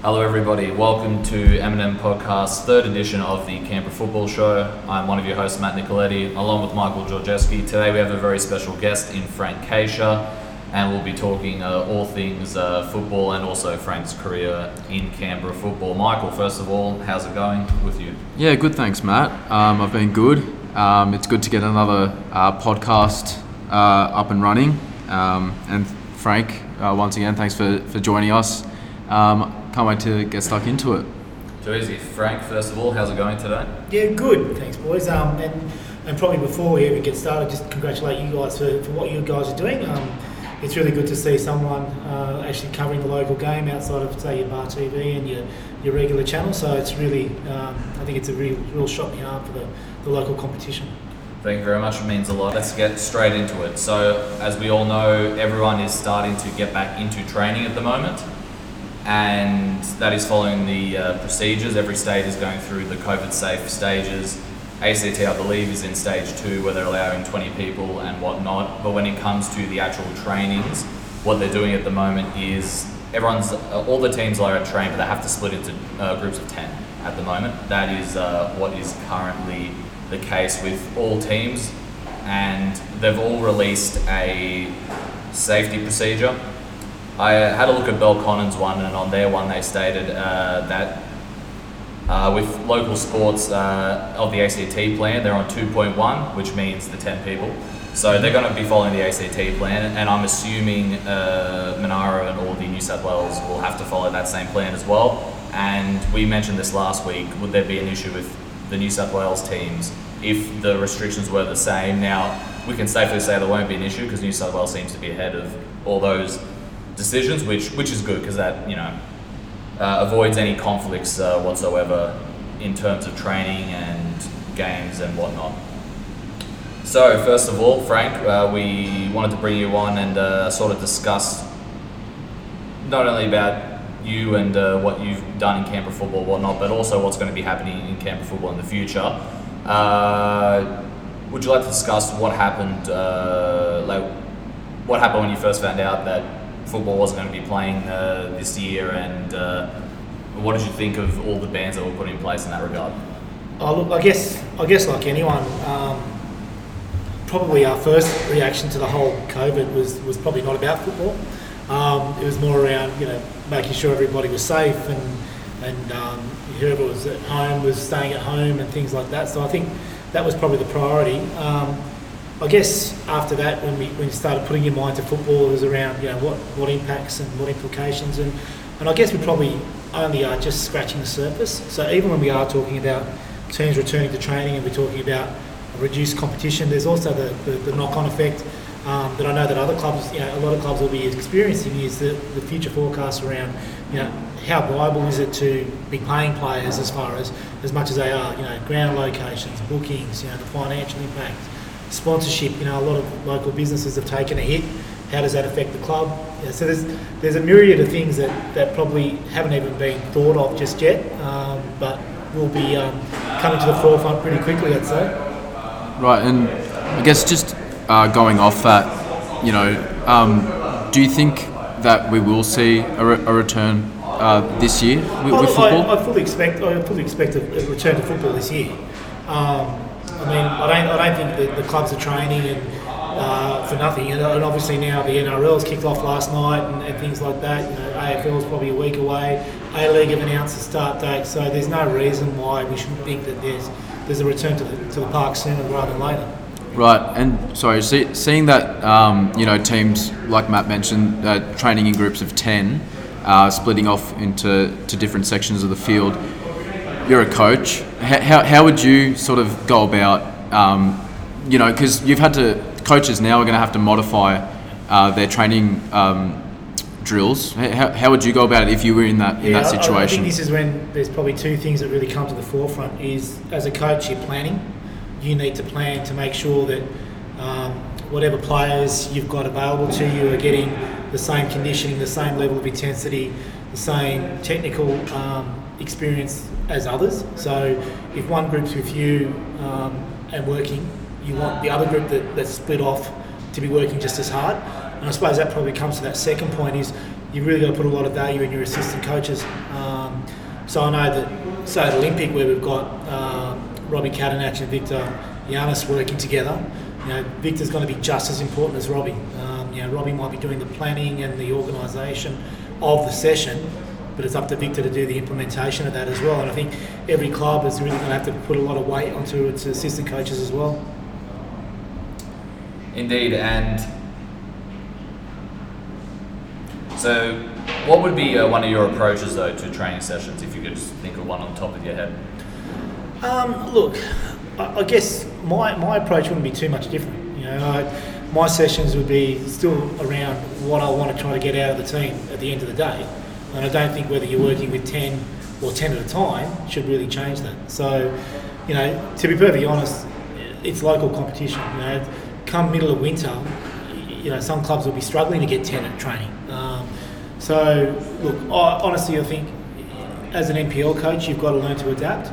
Hello, everybody. Welcome to M&M Podcast's third edition of the Canberra Football Show. I'm one of your hosts, Matt Nicoletti, along with Michael Georgeski. Today we have a very special guest in Frank Keisha, and we'll be talking uh, all things uh, football and also Frank's career in Canberra football. Michael, first of all, how's it going with you? Yeah, good. Thanks, Matt. Um, I've been good. Um, it's good to get another uh, podcast uh, up and running. Um, and Frank, uh, once again, thanks for, for joining us. Can't wait to get stuck into it. Too easy. Frank, first of all, how's it going today? Yeah, good. Thanks, boys. Um, and and probably before we even get started, just congratulate you guys for, for what you guys are doing. Um, it's really good to see someone uh, actually covering the local game outside of say your bar TV and your, your regular channel. So it's really, um, I think it's a real real shot in the arm for the, the local competition. Thank you very much. It means a lot. Let's get straight into it. So, as we all know, everyone is starting to get back into training at the moment, and that is following the uh, procedures. Every state is going through the COVID safe stages. ACT, I believe, is in stage two where they're allowing 20 people and whatnot. But when it comes to the actual trainings, what they're doing at the moment is everyone's, uh, all the teams are trained, but they have to split into uh, groups of 10 at the moment. That is uh, what is currently the case with all teams, and they've all released a safety procedure. I had a look at Belconnen's one, and on their one, they stated uh, that uh, with local sports uh, of the ACT plan, they're on 2.1, which means the 10 people. So they're going to be following the ACT plan, and I'm assuming uh, Monaro and all the New South Wales will have to follow that same plan as well. And we mentioned this last week. Would there be an issue with the New South Wales teams if the restrictions were the same? Now we can safely say there won't be an issue because New South Wales seems to be ahead of all those decisions, which which is good because that you know uh, avoids any conflicts uh, whatsoever in terms of training and games and whatnot. So, first of all, Frank, uh, we wanted to bring you on and uh, sort of discuss not only about you and uh, what you've done in Canberra football, whatnot, but also what's going to be happening in Canberra football in the future. Uh, would you like to discuss what happened, like what happened when you first found out that football wasn't going to be playing uh, this year, and uh, what did you think of all the bans that were put in place in that regard? Oh, look, I guess I guess like anyone, um, probably our first reaction to the whole COVID was was probably not about football. Um, it was more around you know making sure everybody was safe and and um, whoever was at home was staying at home and things like that. So I think that was probably the priority. Um, I guess after that, when we when you started putting your mind to football, it was around you know what, what impacts and what implications, and and I guess we probably only are just scratching the surface. So even when we are talking about teams returning to training and we're talking about reduced competition, there's also the, the, the knock-on effect um, that I know that other clubs, you know, a lot of clubs will be experiencing is the, the future forecast around, you know, how viable is it to be paying players as far as as much as they are, you know, ground locations, bookings, you know, the financial impact sponsorship. You know, a lot of local businesses have taken a hit. How does that affect the club? Yeah, so there's there's a myriad of things that, that probably haven't even been thought of just yet, um, but will be um, coming to the forefront pretty quickly, I'd say. Right, and I guess just uh, going off that, you know, um, do you think that we will see a, re- a return uh, this year with, with football? I, I, fully expect I fully expect a, a return to football this year. Um, I mean, I don't, I don't think that the clubs are training and uh, for nothing. And, and, obviously now the NRL's kicked off last night and, and things like that. You know, AFL's probably a week away. A League have announced the start date, so there's no reason why we shouldn't think that there's there's a return to the, to the park sooner rather than later. Right, and sorry, see, seeing that um, you know teams like Matt mentioned, uh, training in groups of ten, uh, splitting off into to different sections of the field you're a coach. How, how would you sort of go about, um, you know, because you've had to, coaches now are going to have to modify uh, their training um, drills. How, how would you go about it if you were in that in yeah, that situation? I, I think this is when there's probably two things that really come to the forefront. Is as a coach, you're planning. You need to plan to make sure that um, whatever players you've got available to you are getting the same conditioning, the same level of intensity, the same technical um, experience as others. So if one group's with you um, and working, you want the other group that, that's split off to be working just as hard. And I suppose that probably comes to that second point is you've really got to put a lot of value in your assistant coaches. Um, so I know that, say at Olympic, where we've got um, Robbie Katanach and Victor Yanis working together, you know, Victor's going to be just as important as Robbie. Um, you know, Robbie might be doing the planning and the organisation of the session, but it's up to Victor to do the implementation of that as well. And I think every club is really going to have to put a lot of weight onto its assistant coaches as well. Indeed, and so what would be uh, one of your approaches though to training sessions if you could just think of one on top of your head? Um, look, I, I guess my, my approach wouldn't be too much different. You know, I, my sessions would be still around what I want to try to get out of the team at the end of the day. And I don't think whether you're working with 10 or 10 at a time should really change that. So, you know, to be perfectly honest, it's local competition. You know, come middle of winter, you know, some clubs will be struggling to get 10 at training. Um, so, look, honestly, I think as an NPL coach, you've got to learn to adapt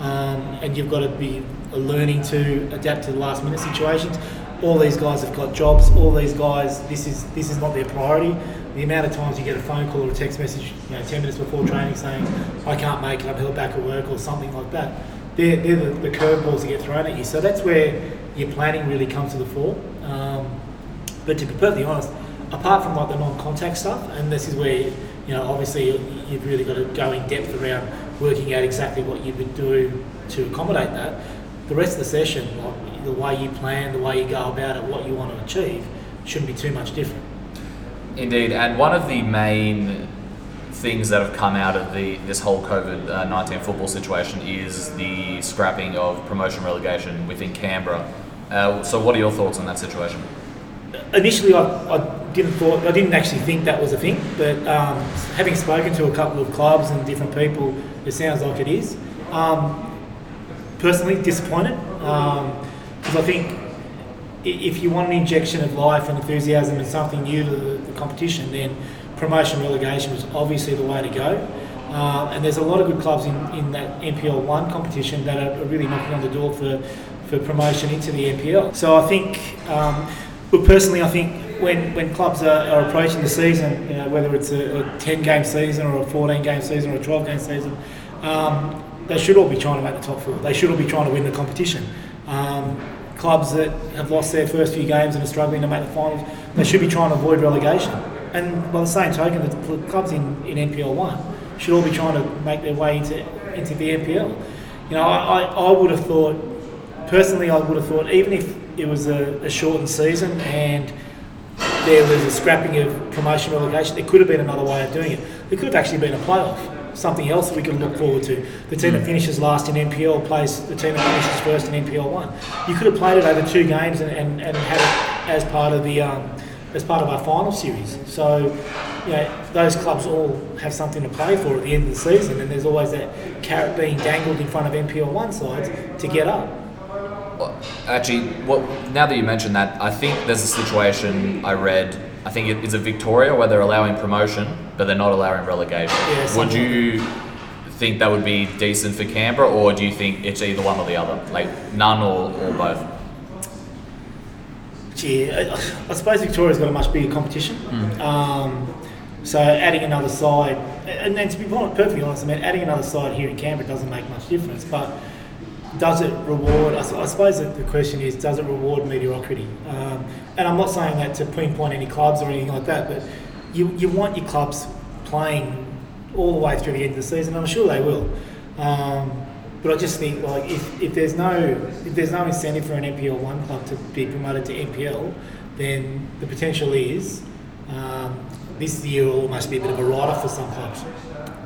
um, and you've got to be learning to adapt to the last minute situations. All these guys have got jobs. All these guys, this is this is not their priority. The amount of times you get a phone call or a text message, you know, ten minutes before training saying, "I can't make it. I'm held back at work" or something like that. They're, they're the, the curveballs that get thrown at you. So that's where your planning really comes to the fore. Um, but to be perfectly honest, apart from like the non-contact stuff, and this is where you know obviously you've really got to go in depth around working out exactly what you would do to accommodate that. The rest of the session, like the way you plan, the way you go about it, what you want to achieve, shouldn't be too much different. Indeed, and one of the main things that have come out of the this whole COVID nineteen football situation is the scrapping of promotion relegation within Canberra. Uh, so, what are your thoughts on that situation? Initially, I, I didn't thought I didn't actually think that was a thing, but um, having spoken to a couple of clubs and different people, it sounds like it is. Um, personally, disappointed because I think if you want an injection of life and enthusiasm and something new to the competition, then promotion relegation was obviously the way to go. Uh, and there's a lot of good clubs in, in that NPL one competition that are really knocking on the door for, for promotion into the NPL. So I think, um, personally, I think when, when clubs are, are approaching the season, you know, whether it's a, a 10 game season or a 14 game season or a 12 game season, um, they should all be trying to make the top four. They should all be trying to win the competition. Um, clubs that have lost their first few games and are struggling to make the finals, they should be trying to avoid relegation. And by the same token, the clubs in, in NPL one should all be trying to make their way into into the NPL. You know, I, I, I would have thought, personally, I would have thought, even if it was a, a shortened season and there was a scrapping of promotion relegation, there could have been another way of doing it. There could have actually been a playoff, something else that we could look forward to. The team that finishes last in NPL plays the team that finishes first in NPL one. You could have played it over two games and, and, and had it as part of the um, as part of our final series. So, you know, those clubs all have something to play for at the end of the season, and there's always that carrot being dangled in front of NPL one sides to get up. Well, actually, what now that you mention that, I think there's a situation I read. I think it is a Victoria where they're allowing promotion, but they're not allowing relegation. Yeah, would you think that would be decent for Canberra, or do you think it's either one or the other, like none or, or both? Gee, I, I suppose Victoria's got a much bigger competition. Um, so adding another side, and then to be perfectly honest, I mean, adding another side here in Canberra doesn't make much difference. But does it reward? I suppose the question is, does it reward mediocrity? Um, and I'm not saying that to pinpoint any clubs or anything like that, but you you want your clubs playing all the way through the end of the season. I'm sure they will. Um, but I just think like if, if there's no if there's no incentive for an NPL one club to be promoted to NPL, then the potential is um, this year will almost be a bit of a write off for some clubs.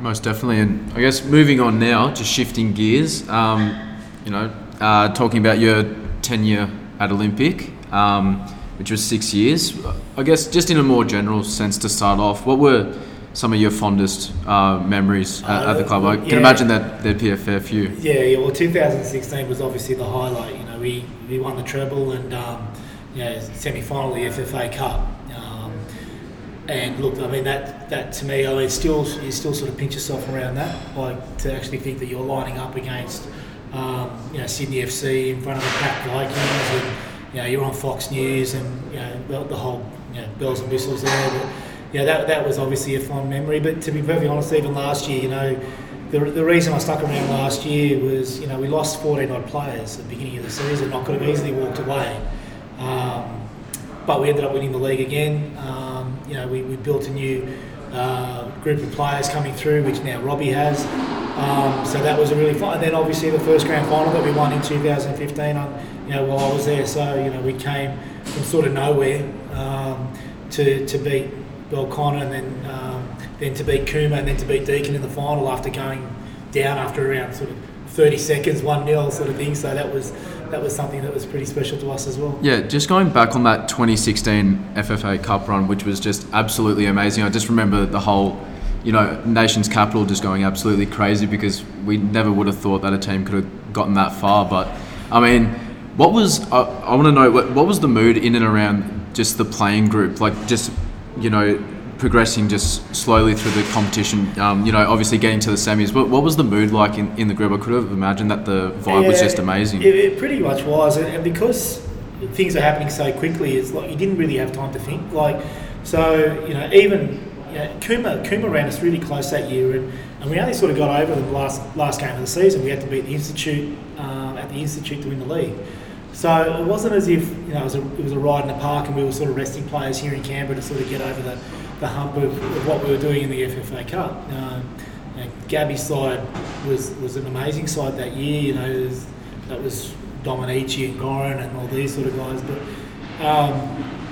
Most definitely, and I guess moving on now, just shifting gears. Um, you know, uh, talking about your tenure at Olympic, um, which was six years. I guess just in a more general sense to start off, what were some of your fondest uh, memories at, at the club? I can yeah. imagine that there'd be a fair few. Yeah, yeah. Well, 2016 was obviously the highlight. You know, we, we won the treble and um, you know semi final the FFA Cup. Um, and look, I mean that that to me, I mean, still you still sort of pinch yourself around that, like to actually think that you're lining up against um, you know Sydney FC in front of the packed Vikings, and you know you're on Fox News and you know the, whole you know, bells and whistles there. But, yeah, that, that was obviously a fond memory. But to be perfectly honest, even last year, you know, the, the reason I stuck around last year was, you know, we lost 14 odd players at the beginning of the season. I could have easily walked away. Um, but we ended up winning the league again. Um, you know, we, we built a new uh, group of players coming through, which now Robbie has. Um, so that was a really fun. And then obviously the first grand final that we won in 2015, on, you know, while I was there. So you know, we came from sort of nowhere um, to to beat Belconnen and then um, then to beat Cooma and then to beat Deakin in the final after going down after around sort of 30 seconds, one 0 sort of thing. So that was that was something that was pretty special to us as well. Yeah, just going back on that 2016 FFA Cup run, which was just absolutely amazing. I just remember the whole, you know, nation's capital just going absolutely crazy because we never would have thought that a team could have gotten that far. But I mean, what was I, I want to know what, what was the mood in and around just the playing group, like just you know progressing just slowly through the competition. Um, you know, obviously getting to the semis. What, what was the mood like in, in the group? I could have imagined that the vibe yeah, was just amazing. It, it, pretty much was, and because things are happening so quickly, it's like you didn't really have time to think. Like, so you know, even you know, Cooma ran us really close that year, and, and we only sort of got over the last last game of the season. We had to beat the Institute um, at the Institute to win the league. So it wasn't as if you know it was, a, it was a ride in the park and we were sort of resting players here in Canberra to sort of get over the the hump of, of what we were doing in the FFA Cup. Um, you know, Gabby's side was, was an amazing side that year. You know, was, that was Dominici and Goran and all these sort of guys. But um,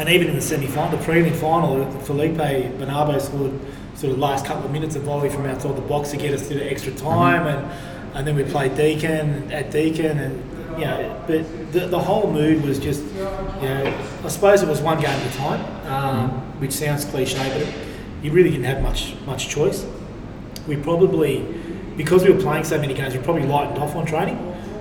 and even in the semi-final, the prelim final, Felipe Bernabo scored sort of last couple of minutes of volley from outside the box to get us to the extra time, mm-hmm. and and then we played Deakin at Deakin, and you know, but the, the whole mood was just, you know, I suppose it was one game at a time, um, mm-hmm. which sounds cliche, but you really didn't have much much choice. We probably, because we were playing so many games, we probably lightened off on training.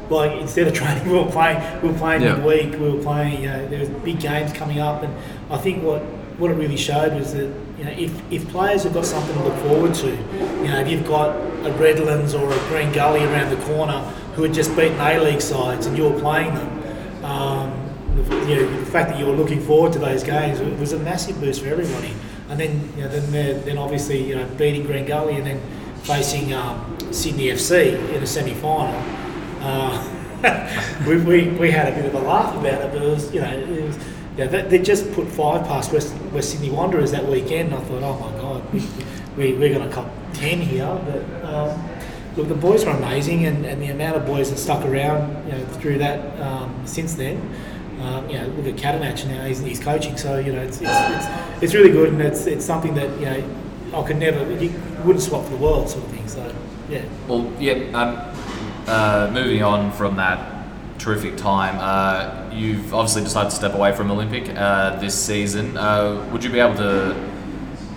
Like instead of training, we were playing. We were playing yeah. midweek. We were playing. You know, there was big games coming up, and I think what what it really showed was that you know if, if players have got something to look forward to, you know, if you've got a Redlands or a Green Gully around the corner who had just beaten A League sides and you were playing them. Um, the, you know, the fact that you were looking forward to those games was a massive boost for everybody. And then, you know, then, then obviously, you know, beating Green Gully and then facing um, Sydney FC in a semi-final. Uh, we, we, we had a bit of a laugh about it, but it was, you know, it was, yeah, they just put five past West, West Sydney Wanderers that weekend. I thought, oh my God, we, we, we're going to cut 10 here. But um, look, the boys were amazing, and, and the amount of boys that stuck around you know, through that um, since then. Um, you know, look at Katanach now; he's, he's coaching, so you know it's, it's, it's, it's, really good, and it's, it's something that you know I could never, you wouldn't swap for the world, sort of thing. So, yeah. Well, yeah. Um, uh, moving on from that terrific time, uh, you've obviously decided to step away from Olympic uh, this season. Uh, would you be able to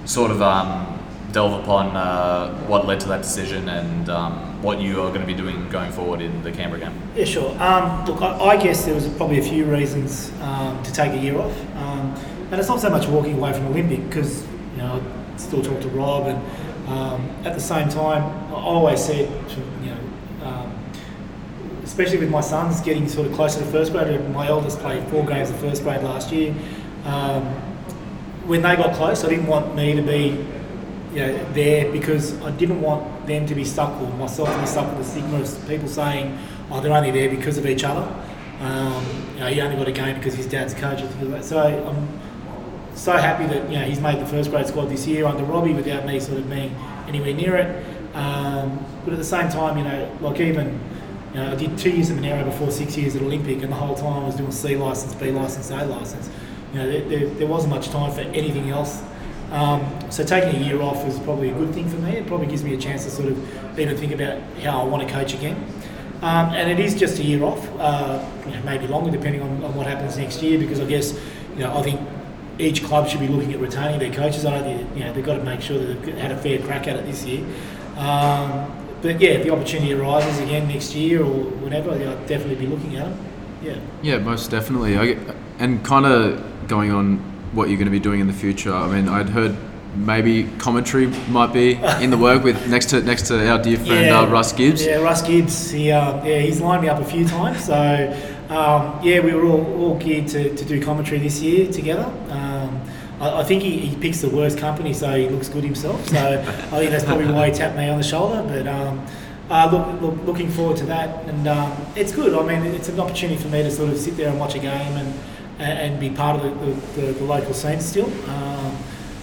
sort of um, delve upon uh, what led to that decision and um, what you are going to be doing going forward in the Canberra game. Yeah, sure. Um, look, I, I, guess there was probably a few reasons um, to take a year off, um, and it's not so much walking away from Olympic because you know I still talk to Rob, and um, at the same time, I always said, to, you know, especially with my sons getting sort of closer to first grade. My eldest played four games of first grade last year. when they got close, I didn't want me to be you know, there because I didn't want them to be stuck or myself to be stuck with the stigma of people saying, oh, they're only there because of each other. Um, you know, he only got a game because his dad's coach. So I'm so happy that you know he's made the first grade squad this year under Robbie without me sort of being anywhere near it. Um, but at the same time, you know, like even you know, I did two years of Monaro before six years at Olympic, and the whole time I was doing C license, B license, A license. You know, there, there, there wasn't much time for anything else um, so taking a year off is probably a good thing for me. It probably gives me a chance to sort of even think about how I want to coach again. Um, and it is just a year off, uh, you know, maybe longer depending on, on, what happens next year. Because I guess you know I think each club should be looking at retaining their coaches. I know you know they've got to make sure that they've had a fair crack at it this year. Um, but yeah, if the opportunity arises again next year or whatever, I'd definitely be looking at it. Yeah. Yeah, most definitely. I, and kind of going on what you're going to be doing in the future. I mean, I'd heard maybe commentary might be in the work with next to next to our dear friend yeah, uh, Russ Gibbs. Yeah, Russ Gibbs. He uh, yeah he's lined me up a few times. So um, yeah, we were all, all geared to, to do commentary this year together. Um, I, I think he, he picks the worst company so he looks good himself. So I think that's probably why he tapped me on the shoulder. But um, uh, look, look, looking forward to that, and um, it's good. I mean, it's an opportunity for me to sort of sit there and watch a game and and, be part of the, the, the, the local scene still. Um,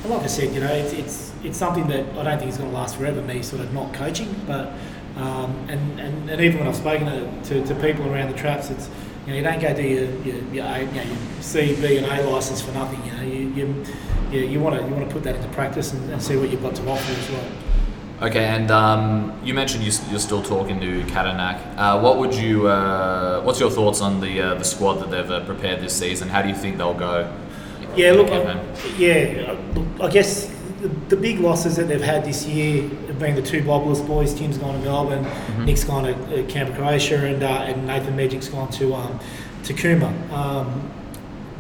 and like I said, you know, it's, it's it's something that I don't think is going to last forever. Me sort of not coaching, but um, and, and, and even when I've spoken to, to, to people around the traps, it's you know you don't go do your, your, your, A, you know, your C, B, and A license for nothing. You know, you you, you, you want to you want to put that into practice and, and see what you've got to offer as well. Okay, and um, you mentioned you, you're still talking to Katanak. Uh, what would you? Uh, what's your thoughts on the uh, the squad that they've uh, prepared this season? How do you think they'll go? Yeah, look, I, yeah, look, I guess the, the big losses that they've had this year have been the two Bobblers boys. Tim's gone to Melbourne, Nick's gone to uh, Canberra, Croatia, and uh, and Nathan Magic's gone to um, to Cooma. Um,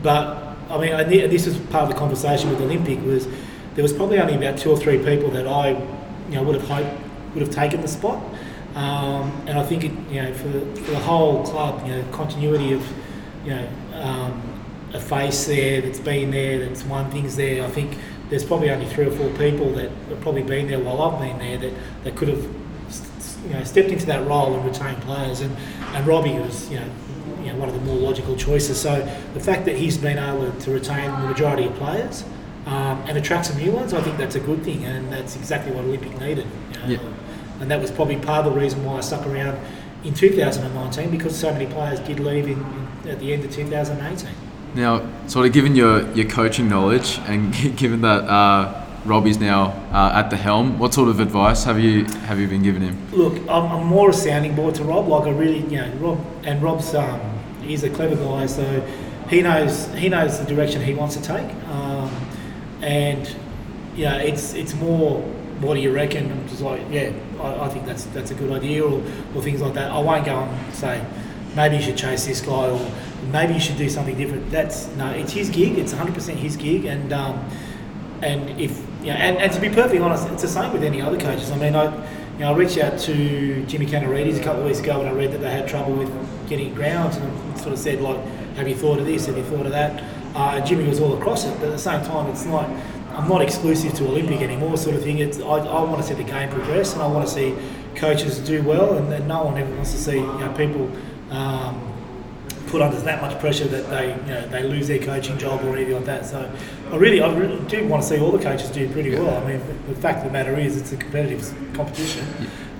but I mean, I, this was part of the conversation with Olympic was there was probably only about two or three people that I, you know, would have hoped would have taken the spot. Um, and I think it, you know, for, for the whole club, you know, continuity of, you know, um, a face there that's been there, that's won things there. I think there's probably only three or four people that have probably been there while I've been there that, that could have, you know, stepped into that role and retained players. And, and Robbie was, you know, you know, one of the more logical choices. So the fact that he's been able to retain the majority of players um, and attract some new ones, I think that's a good thing, and that's exactly what Olympic needed. You know? Yeah. And that was probably part of the reason why I stuck around in 2019 because so many players did leave in, in, at the end of 2018. Now, sort of given your, your coaching knowledge and given that uh, Robbie's now uh, at the helm, what sort of advice have you have you been giving him? Look, I'm, I'm more a sounding board to Rob. Like I really, you know, Rob and Rob's um, he's a clever guy, so he knows he knows the direction he wants to take. Um, and know, it's it's more what do you reckon? I'm just like, yeah, I, I think that's that's a good idea, or, or things like that. I won't go and say maybe you should chase this guy, or maybe you should do something different. That's no, it's his gig. It's 100% his gig, and um, and if you know, and, and to be perfectly honest, it's the same with any other coaches. I mean, I you know I reached out to Jimmy Canarides a couple of weeks ago when I read that they had trouble with getting grounds, and sort of said like, have you thought of this? Have you thought of that? Uh, Jimmy was all across it, but at the same time, it's not. I'm not exclusive to Olympic anymore, sort of thing. It's I, I want to see the game progress, and I want to see coaches do well, and, and no one ever wants to see you know people. Um, put under that much pressure that they you know they lose their coaching job or anything like that. So I really I really do want to see all the coaches do pretty well. I mean, the fact of the matter is it's a competitive competition.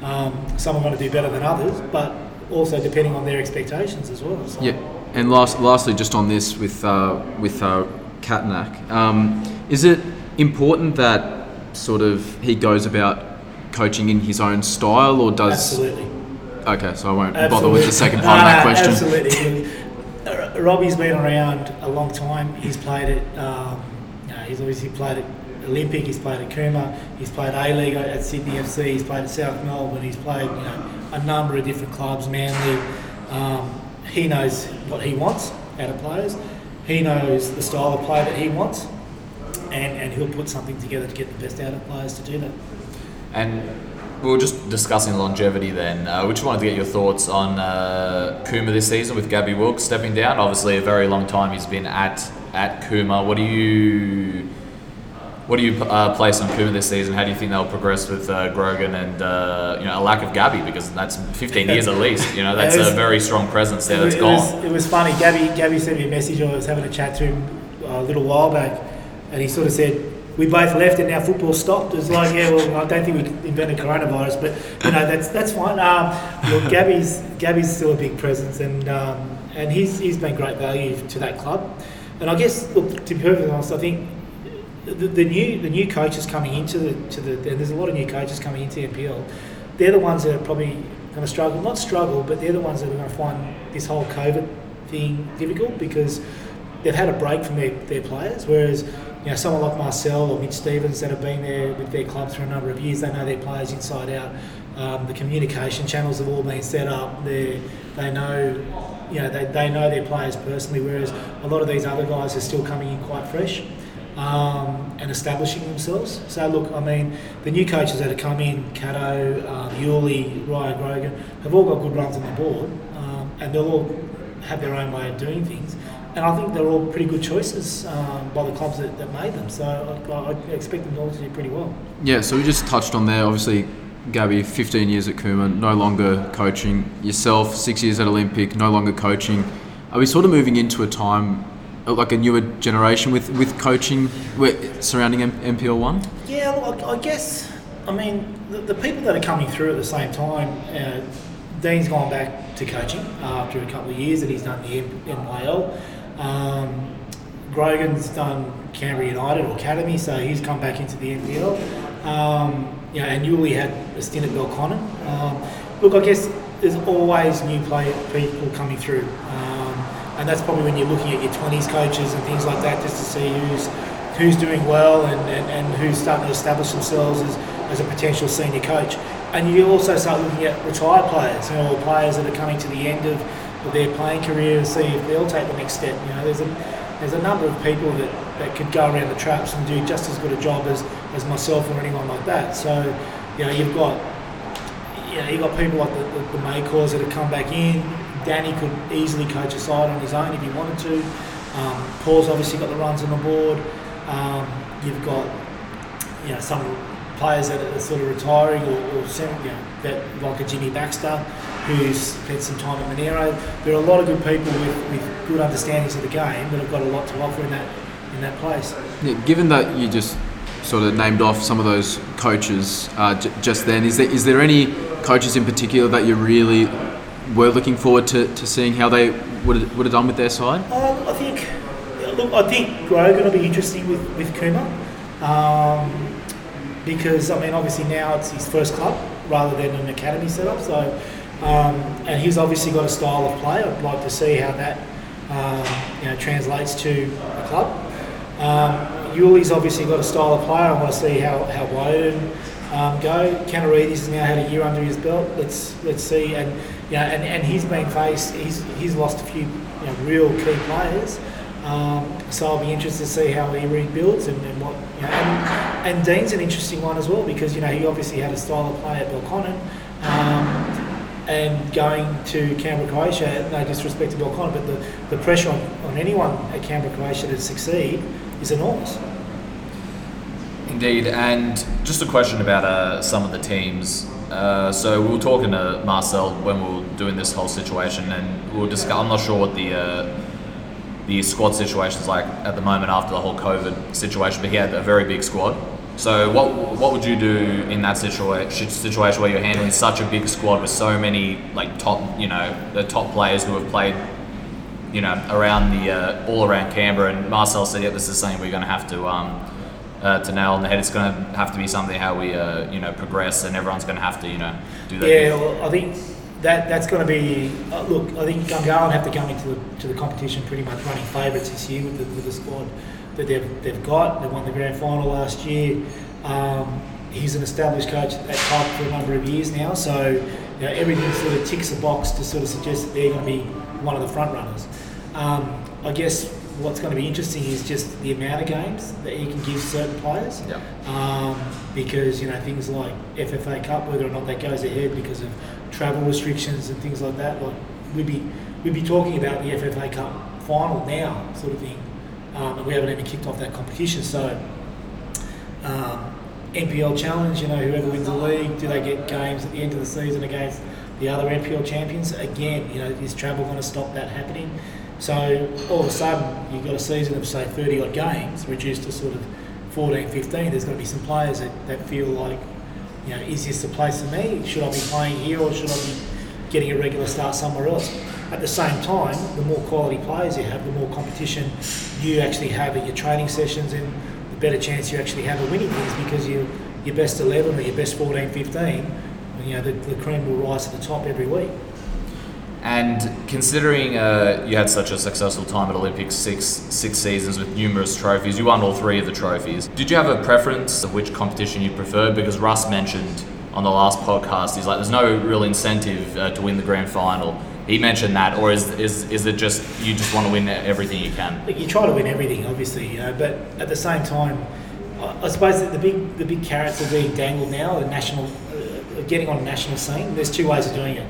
Um, some are going to do better than others, but also depending on their expectations as well. So. Yeah, and last, lastly, just on this with uh, with uh, Katnak, um, is it important that sort of he goes about coaching in his own style, or does? Absolutely. Okay, so I won't bother with the second part of that question. Absolutely. Robbie's been around a long time. He's played at, um, you know, he's obviously played at Olympic. He's played at Cooma. He's played A League at Sydney FC. He's played at South Melbourne. He's played, you know, a number of different clubs. Manly. Um, he knows what he wants out of players. He knows the style of play that he wants, and, and he'll put something together to get the best out of players to do that. And we were just discussing longevity then. Uh, we just wanted to get your thoughts on uh, Cooma this season with Gabby Wilkes stepping down. Obviously, a very long time he's been at at Cooma. What do you what do you uh, place on Cooma this season? How do you think they'll progress with uh, Grogan and uh, you know a lack of Gabby because that's 15 years at least. You know that's was- a very strong presence there that's it, gone. was, it was funny. Gabby, Gabby sent me a message. I was having a chat to him uh, a little while back, and he sort of said, "We both left, and now football stopped." It's like, yeah, well, I don't think we invented coronavirus, but you know, that's that's fine. Um, Gabby's Gabby's still a big presence, and um, and he's he's been great value to that club. And I guess, look, to be perfectly honest, I think the, the new the new coaches coming into the to the and there's a lot of new coaches coming into the NPL. They're the ones that are probably going to struggle, not struggle, but they're the ones that are going to find this whole COVID thing difficult because they've had a break from their, their players. Whereas you know someone like Marcel or Mitch Stevens that have been there with their clubs for a number of years, they know their players inside out. Um, the communication channels have all been set up. They they know you know they, they know their players personally. Whereas a lot of these other guys are still coming in quite fresh um, and establishing themselves. So look, I mean, the new coaches that have come in, Cato, um, Yuli, Ryan Grogan, have all got good runs on the board, um, and they'll all have their own way of doing things. And I think they're all pretty good choices um, by the clubs that, that made them. So I, I expect them all to do pretty well. Yeah, so we just touched on there. Obviously, Gabby, 15 years at Cooma, no longer coaching. Yourself, six years at Olympic, no longer coaching. Are we sort of moving into a time, uh, like a newer generation with, with coaching surrounding M- MPL one? Yeah, look, I guess. I mean, the, the people that are coming through at the same time. Uh, Dean's gone back to coaching after a couple of years that he's done the NYL. Um, Grogan's done Canberra United Academy, so he's come back into the NPL. Um, and Yuli had a stint at Belconnen. Um, look, I guess there's always new people coming through, um, and that's probably when you're looking at your 20s coaches and things like that, just to see who's who's doing well and, and, and who's starting to establish themselves as, as a potential senior coach. And you also start looking at retired players, you know, or players that are coming to the end of, their playing career and see if they'll take the next step. You know, there's a there's a number of people that, that could go around the traps and do just as good a job as, as myself or anyone like that. So, you know, you've got you know, you've got people like the, the, the Maycors that have come back in. Danny could easily coach a side on his own if he wanted to. Um, Paul's obviously got the runs on the board. Um, you've got you know some players that are sort of retiring or, or you know, that like a Jimmy Baxter who's spent some time at Monaro. There are a lot of good people with, with good understandings of the game that have got a lot to offer in that in that place. Yeah, given that you just sort of named off some of those coaches uh, j- just then, is there is there any coaches in particular that you really were looking forward to, to seeing how they would have, would have done with their side? Um, I think look, I think Grogan will be interesting with with Cooma. Um, because I mean, obviously now it's his first club rather than an academy setup. So, um, and he's obviously got a style of play. I'd like to see how that um, you know translates to the club. Um, Yuli's obviously got a style of play. I want to see how how Woden um, go. Canaridis has now had a year under his belt. Let's let's see. And yeah, and, and he's been faced. He's he's lost a few you know, real key players. Um, so I'll be interested to see how he rebuilds and, and what. You know, and, and, Dean's an interesting one as well because you know he obviously had a style of play at Belconnen, um, and going to Canberra Croatia. No disrespect to Belconnen, but the, the pressure on, on anyone at Canberra Croatia to succeed is enormous. Indeed, and just a question about uh, some of the teams. Uh, so we were talking to Marcel when we were doing this whole situation, and we were discuss- I'm not sure what the uh, the squad situation's like at the moment after the whole COVID situation, but he had a very big squad. So what what would you do in that situation situation where you're handling such a big squad with so many like top you know the top players who have played you know around the uh, all around Canberra and Marcel said yeah this is something we're going to have to um, uh, to nail on the head. It's going to have to be something how we uh, you know progress and everyone's going to have to you know do that. Yeah, well, I think that that's going to be uh, look. I think Gungahlin have to come into the, to the competition pretty much running favourites this year with the, with the squad that they've, they've got. They won the grand final last year. Um, he's an established coach at that club for a number of years now, so you know, everything sort of ticks a box to sort of suggest that they're going to be one of the front runners. Um, I guess what's going to be interesting is just the amount of games that he can give certain players. Yeah. Um, because you know things like FFA Cup, whether or not that goes ahead because of travel restrictions and things like that. Like we'd be we'd be talking about the FFA Cup final now, sort of thing, um, and we haven't even kicked off that competition. So um, NPL Challenge, you know, whoever wins the league, do they get games at the end of the season against the other NPL champions? Again, you know, is travel going to stop that happening? So all of a sudden, you've got a season of say 30 odd games reduced to sort of 14, 15. There's going to be some players that, that feel like you know, is this the place for me? Should I be playing here or should I be getting a regular start somewhere else? At the same time, the more quality players you have, the more competition you actually have at your training sessions and the better chance you actually have of winning things because you, your best 11 or your best 14, 15, you know, the, the cream will rise to the top every week. And considering uh, you had such a successful time at Olympics, six six seasons with numerous trophies, you won all three of the trophies. Did you have a preference of which competition you preferred? Because Russ mentioned on the last podcast, he's like, there's no real incentive uh, to win the grand final. He mentioned that, or is, is is it just you just want to win everything you can? You try to win everything, obviously, you know, but at the same time, I suppose the big the big carrots are being dangled now. The national, uh, getting on a national scene. There's two ways of doing it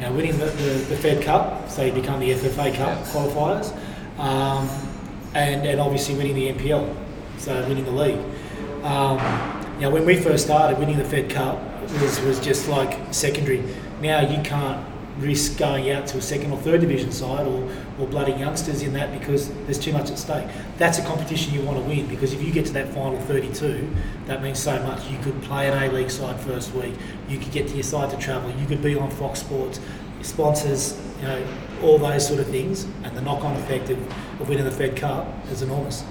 you know, winning the, the, the, Fed Cup, so you become the FFA Cup qualifiers, um, and and obviously winning the NPL, so winning the league. Um, you know, when we first started, winning the Fed Cup was was just like secondary. Now you can't risk going out to a second or third division side or, or bloody youngsters in that because there's too much at stake. That's a competition you want to win because if you get to that final 32, that means so much. You could play an A League side first week, you could get to your side to travel, you could be on Fox Sports, sponsors, you know, all those sort of things, and the knock on effect of, of winning the Fed Cup is enormous.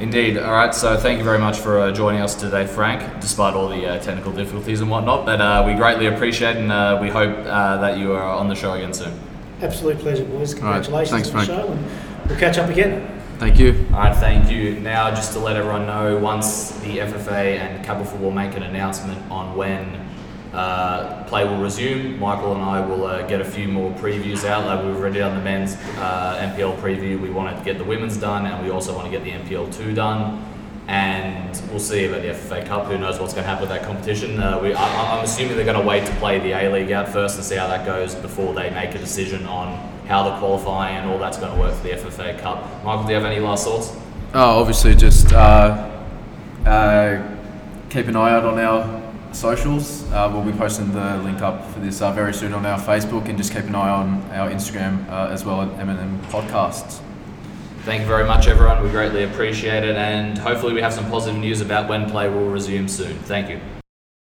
Indeed. All right. So thank you very much for uh, joining us today, Frank, despite all the uh, technical difficulties and whatnot. But uh, we greatly appreciate and uh, we hope uh, that you are on the show again soon. Absolute pleasure, boys. All right. Congratulations Thanks, on the Frank. show, and we'll catch up again. Thank you. All right. Thank you. Now, just to let everyone know, once the FFA and Capital Football make an announcement on when uh, play will resume, Michael and I will uh, get a few more previews out. Like we've already done the men's uh, NPL preview. We want to get the women's done, and we also want to get the NPL two done. And we'll see about the FFA Cup. Who knows what's going to happen with that competition? Uh, we, I, I'm assuming they're going to wait to play the A League out first and see how that goes before they make a decision on how the qualifying and all that's going to work for the FFA Cup. Michael, do you have any last thoughts? Oh, obviously, just uh, uh, keep an eye out on our socials. Uh, we'll be posting the link up for this uh, very soon on our Facebook, and just keep an eye on our Instagram uh, as well at M&M Podcasts. Thank you very much, everyone. We greatly appreciate it, and hopefully, we have some positive news about when play will resume soon. Thank you.